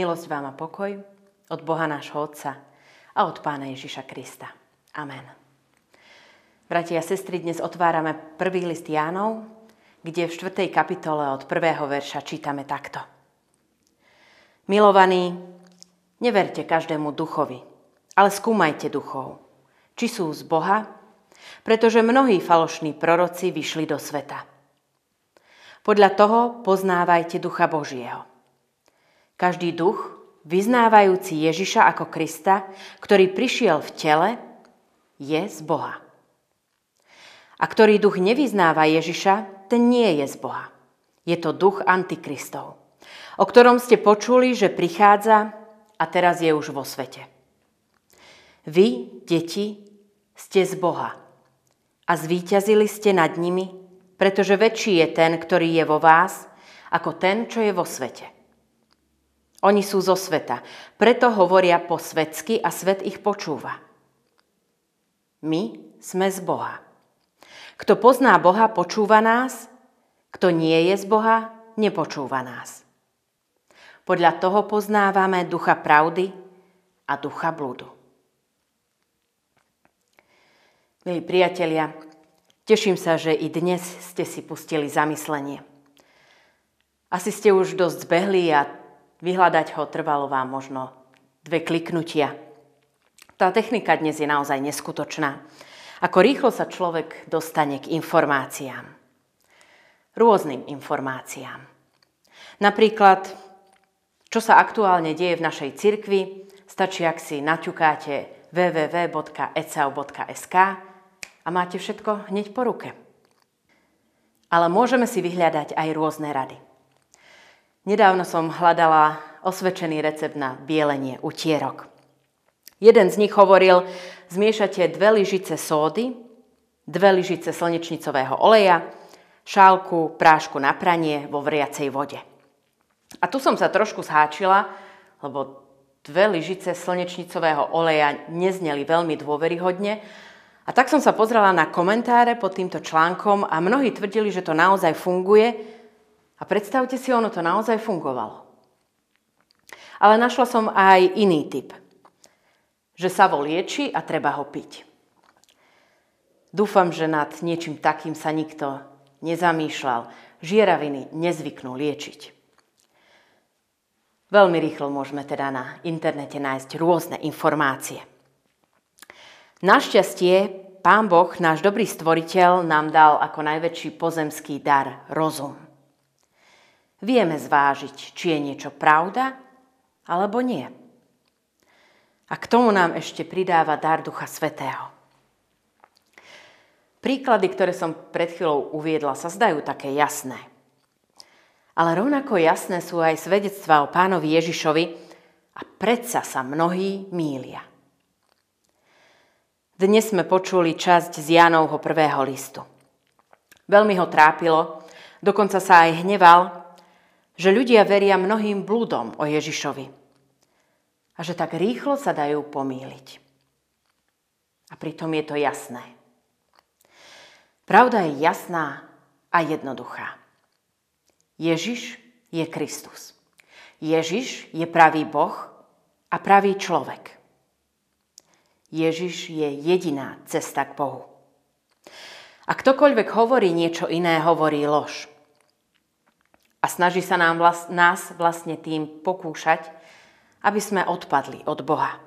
Milosť vám a pokoj od Boha nášho Otca a od Pána Ježiša Krista. Amen. Bratia a sestry, dnes otvárame prvý list Jánov, kde v 4. kapitole od prvého verša čítame takto. Milovaní, neverte každému duchovi, ale skúmajte duchov, či sú z Boha, pretože mnohí falošní proroci vyšli do sveta. Podľa toho poznávajte ducha Božieho. Každý duch, vyznávajúci Ježiša ako Krista, ktorý prišiel v tele, je z Boha. A ktorý duch nevyznáva Ježiša, ten nie je z Boha. Je to duch antikristov, o ktorom ste počuli, že prichádza a teraz je už vo svete. Vy, deti, ste z Boha a zvíťazili ste nad nimi, pretože väčší je ten, ktorý je vo vás, ako ten, čo je vo svete. Oni sú zo sveta, preto hovoria po svetsky a svet ich počúva. My sme z Boha. Kto pozná Boha, počúva nás, kto nie je z Boha, nepočúva nás. Podľa toho poznávame ducha pravdy a ducha blúdu. Milí priatelia, teším sa, že i dnes ste si pustili zamyslenie. Asi ste už dosť zbehli a Vyhľadať ho trvalo vám možno dve kliknutia. Tá technika dnes je naozaj neskutočná. Ako rýchlo sa človek dostane k informáciám. Rôznym informáciám. Napríklad, čo sa aktuálne deje v našej cirkvi, stačí, ak si naťukáte www.ecau.sk a máte všetko hneď po ruke. Ale môžeme si vyhľadať aj rôzne rady. Nedávno som hľadala osvedčený recept na bielenie utierok. Jeden z nich hovoril, zmiešate dve lyžice sódy, dve lyžice slnečnicového oleja, šálku prášku na pranie vo vriacej vode. A tu som sa trošku zháčila, lebo dve lyžice slnečnicového oleja nezneli veľmi dôveryhodne. A tak som sa pozrela na komentáre pod týmto článkom a mnohí tvrdili, že to naozaj funguje, a predstavte si, ono to naozaj fungovalo. Ale našla som aj iný typ. Že sa vo lieči a treba ho piť. Dúfam, že nad niečím takým sa nikto nezamýšľal. Žieraviny nezvyknú liečiť. Veľmi rýchlo môžeme teda na internete nájsť rôzne informácie. Našťastie Pán Boh, náš dobrý stvoriteľ, nám dal ako najväčší pozemský dar rozum. Vieme zvážiť, či je niečo pravda alebo nie. A k tomu nám ešte pridáva dar Ducha Svetého. Príklady, ktoré som pred chvíľou uviedla, sa zdajú také jasné. Ale rovnako jasné sú aj svedectvá o pánovi Ježišovi a predsa sa mnohí mília. Dnes sme počuli časť z Jánovho prvého listu. Veľmi ho trápilo, dokonca sa aj hneval, že ľudia veria mnohým blúdom o Ježišovi a že tak rýchlo sa dajú pomýliť. A pritom je to jasné. Pravda je jasná a jednoduchá. Ježiš je Kristus. Ježiš je pravý Boh a pravý človek. Ježiš je jediná cesta k Bohu. A ktokoľvek hovorí niečo iné, hovorí lož snaží sa nám vlast, nás vlastne tým pokúšať, aby sme odpadli od Boha.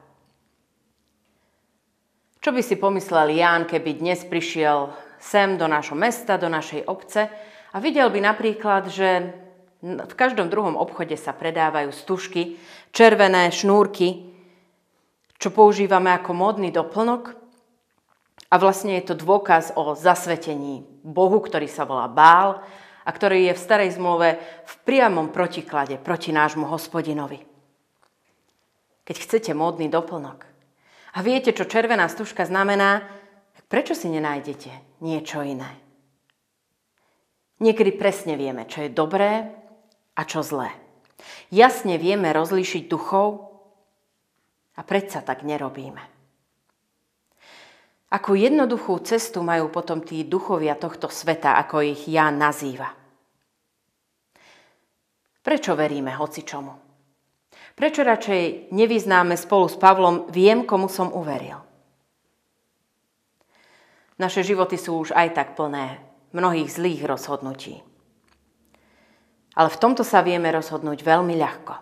Čo by si pomyslel Ján, keby dnes prišiel sem do nášho mesta, do našej obce a videl by napríklad, že v každom druhom obchode sa predávajú stužky, červené šnúrky, čo používame ako módny doplnok. A vlastne je to dôkaz o zasvetení Bohu, ktorý sa volá Bál a ktorý je v starej zmluve v priamom protiklade proti nášmu hospodinovi. Keď chcete módny doplnok a viete, čo červená stužka znamená, tak prečo si nenájdete niečo iné? Niekedy presne vieme, čo je dobré a čo zlé. Jasne vieme rozlíšiť duchov a predsa tak nerobíme. Akú jednoduchú cestu majú potom tí duchovia tohto sveta, ako ich Ján nazýva. Prečo veríme hocičomu? Prečo radšej nevyznáme spolu s Pavlom, viem, komu som uveril? Naše životy sú už aj tak plné mnohých zlých rozhodnutí. Ale v tomto sa vieme rozhodnúť veľmi ľahko.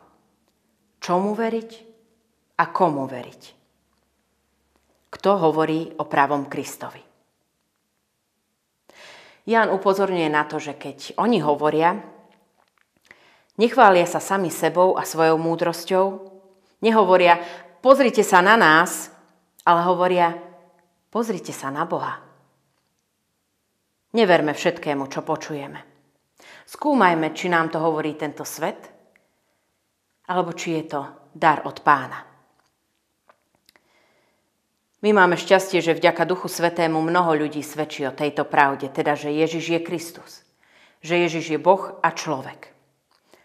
Čomu veriť a komu veriť? Kto hovorí o pravom Kristovi? Ján upozorňuje na to, že keď oni hovoria, nechvália sa sami sebou a svojou múdrosťou, nehovoria, pozrite sa na nás, ale hovoria, pozrite sa na Boha. Neverme všetkému, čo počujeme. Skúmajme, či nám to hovorí tento svet, alebo či je to dar od pána. My máme šťastie, že vďaka Duchu Svetému mnoho ľudí svedčí o tejto pravde, teda, že Ježiš je Kristus. Že Ježiš je Boh a človek.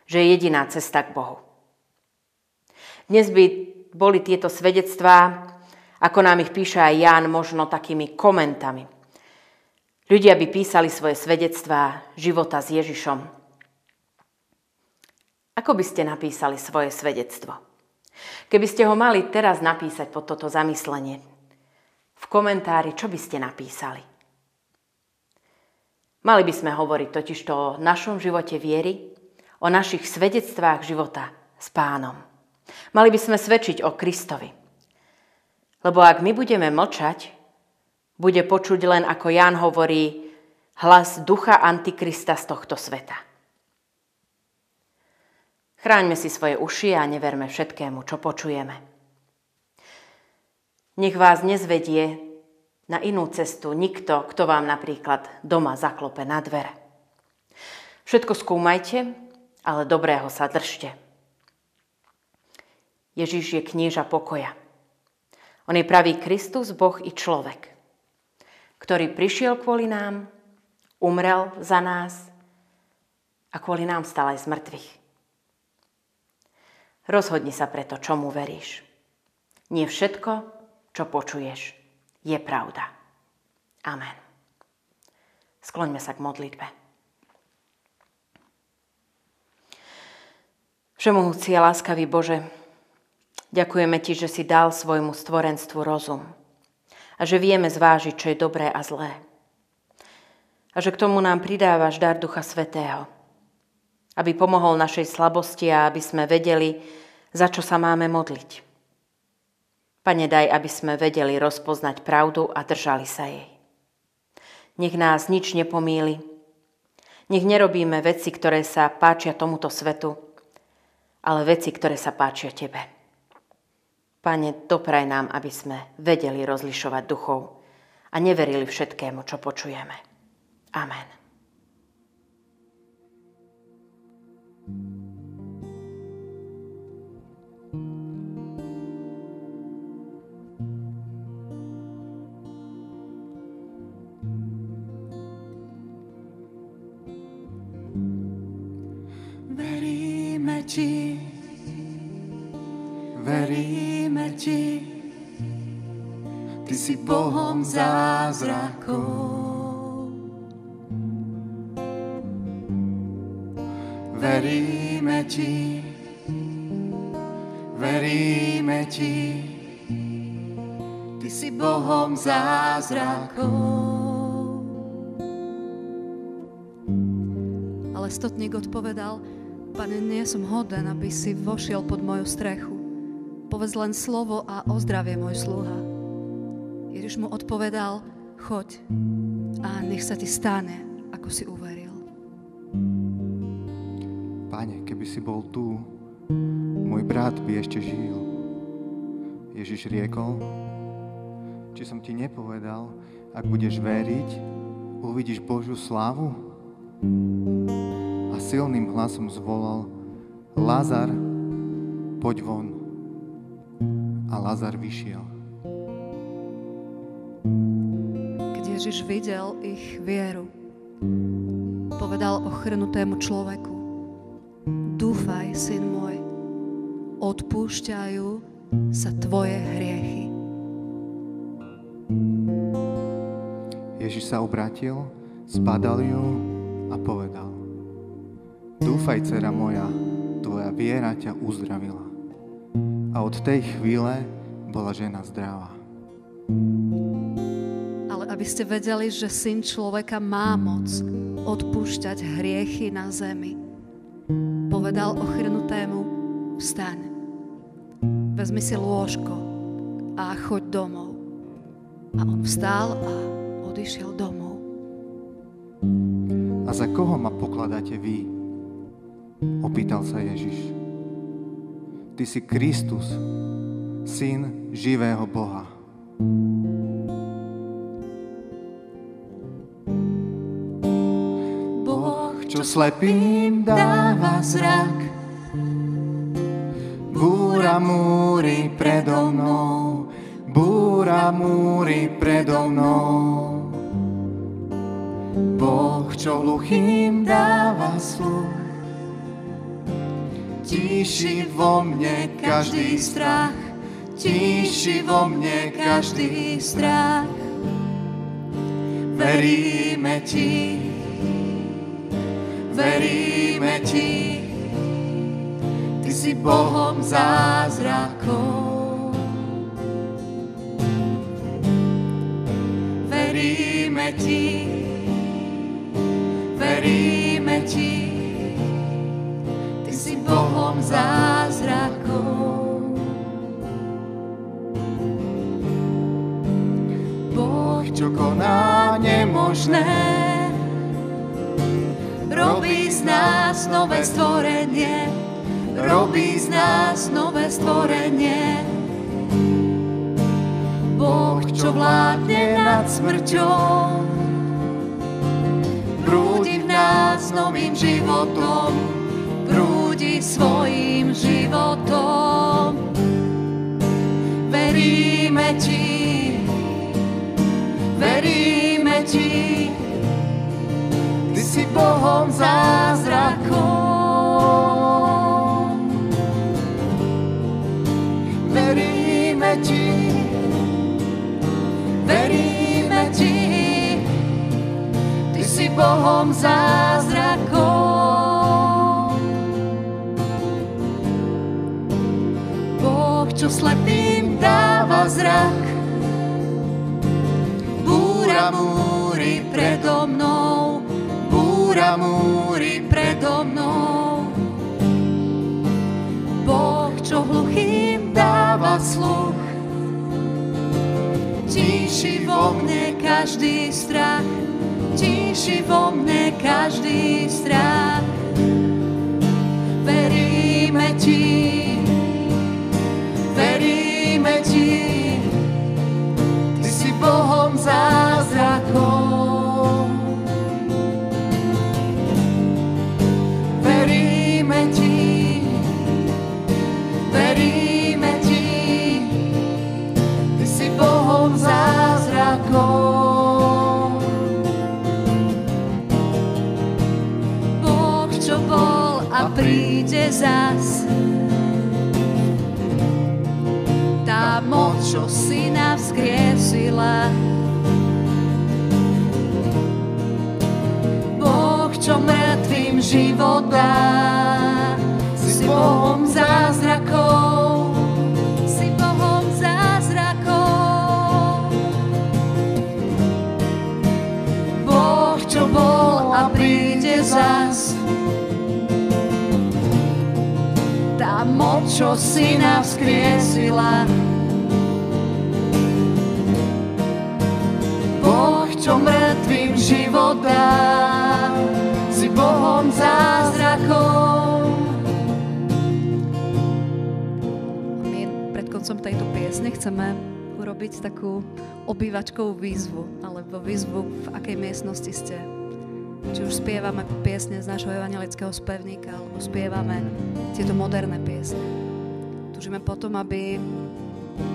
Že je jediná cesta k Bohu. Dnes by boli tieto svedectvá, ako nám ich píše aj Ján, možno takými komentami. Ľudia by písali svoje svedectvá života s Ježišom. Ako by ste napísali svoje svedectvo? Keby ste ho mali teraz napísať pod toto zamyslenie, v komentári, čo by ste napísali. Mali by sme hovoriť totižto o našom živote viery, o našich svedectvách života s pánom. Mali by sme svedčiť o Kristovi. Lebo ak my budeme mlčať, bude počuť len, ako Ján hovorí, hlas ducha Antikrista z tohto sveta. Chráňme si svoje uši a neverme všetkému, čo počujeme. Nech vás nezvedie na inú cestu nikto, kto vám napríklad doma zaklope na dvere. Všetko skúmajte, ale dobrého sa držte. Ježiš je knieža pokoja. On je pravý Kristus, Boh i človek, ktorý prišiel kvôli nám, umrel za nás a kvôli nám stal aj z mŕtvych. Rozhodni sa preto, čomu veríš. Nie všetko, čo počuješ, je pravda. Amen. Skloňme sa k modlitbe. Všemohúci a láskavý Bože, ďakujeme Ti, že si dal svojmu stvorenstvu rozum a že vieme zvážiť, čo je dobré a zlé. A že k tomu nám pridávaš dar Ducha Svetého, aby pomohol našej slabosti a aby sme vedeli, za čo sa máme modliť. Pane, daj, aby sme vedeli rozpoznať pravdu a držali sa jej. Nech nás nič nepomíli. Nech nerobíme veci, ktoré sa páčia tomuto svetu, ale veci, ktoré sa páčia Tebe. Pane, dopraj nám, aby sme vedeli rozlišovať duchov a neverili všetkému, čo počujeme. Amen. Ti, veríme ti, ty si Bohom zázrakov. Veríme ti, veríme ti, ty si Bohom zázrakov. Ale stotník odpovedal, Pane, nie som hoden, aby si vošiel pod moju strechu. Povedz len slovo a ozdravie môj sluha. Ježiš mu odpovedal, choď a nech sa ti stane, ako si uveril. Pane, keby si bol tu, môj brat by ešte žil. Ježiš riekol, či som ti nepovedal, ak budeš veriť, uvidíš Božiu slávu? Silným hlasom zvolal Lazar, poď von. A Lazar vyšiel. Keď Ježiš videl ich vieru, povedal ochrnutému človeku, dúfaj, syn môj, odpúšťajú sa tvoje hriechy. Ježiš sa obratil, spadal ju a povedal, Dúfaj, dcera moja, tvoja viera ťa uzdravila. A od tej chvíle bola žena zdravá. Ale aby ste vedeli, že syn človeka má moc odpúšťať hriechy na zemi, povedal ochrnutému, vstaň, vezmi si lôžko a choď domov. A on vstal a odišiel domov. A za koho ma pokladáte vy? Opýtal sa Ježiš. Ty si Kristus, syn živého Boha. Boh, čo slepým dáva zrak, búra múry predo mnou, búra múry predo mnou. Boh, čo hluchým dáva sluch, tíši vo mne každý strach, tíši vo mne každý strach. Veríme ti, veríme ti, ty si Bohom zázrakov. Veríme ti, veríme ti, Bohom zázrakov. Boh, čo koná nemožné, robí z nás nové stvorenie, robí z nás nové stvorenie. Boh, čo vládne nad smrťou, prúdi v nás novým životom, prúdi svojim životom. Veríme ti, veríme ti, ty si Bohom zázrakov. Veríme ti, veríme ti, ty si Bohom zázrakov. Čo slepým dáva zrak, búra múry predo mnou, búra múry predo mnou. Boh, čo hluchým dáva sluch, tíši vo mne každý strach, tíši vo mne každý strach. Veríme ti, Bohom zázrakov. Zas, tá moc, čo syna vzkriesila. Boh, čo mŕtvým život dá, si Bohom zázrakov. My pred koncom tejto piesne chceme urobiť takú obývačkovú výzvu, alebo výzvu, v akej miestnosti ste. Či už spievame piesne z nášho evangelického spevníka, alebo spievame tieto moderné piesne. Tužíme potom, aby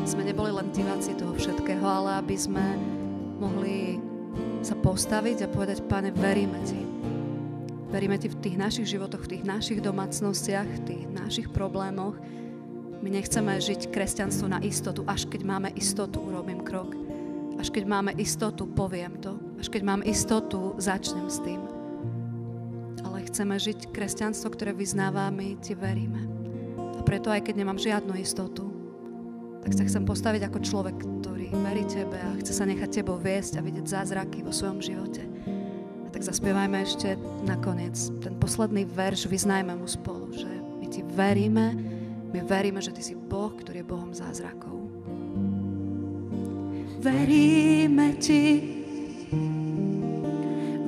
sme neboli len diváci toho všetkého, ale aby sme mohli sa postaviť a povedať, Pane, veríme Ti. Veríme Ti v tých našich životoch, v tých našich domácnostiach, v tých našich problémoch. My nechceme žiť kresťanstvo na istotu. Až keď máme istotu, urobím krok. Až keď máme istotu, poviem to. Až keď mám istotu, začnem s tým. Ale chceme žiť kresťanstvo, ktoré vyznávame, Ti veríme. A preto aj keď nemám žiadnu istotu, tak sa chcem postaviť ako človek, ktorý verí Tebe a chce sa nechať Tebou viesť a vidieť zázraky vo svojom živote. A tak zaspievajme ešte nakoniec ten posledný verš, vyznajme mu spolu, že my Ti veríme, my veríme, že Ty si Boh, ktorý je Bohom zázrakov. Veríme Ti,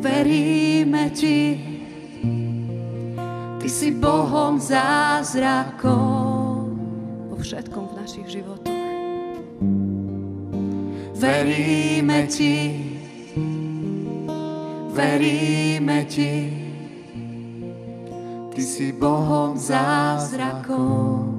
veríme Ti, Ty si Bohom zázrakov vo všetkom v našich životoch. Veríme Ti, veríme Ti, Ty si Bohom zázrakov.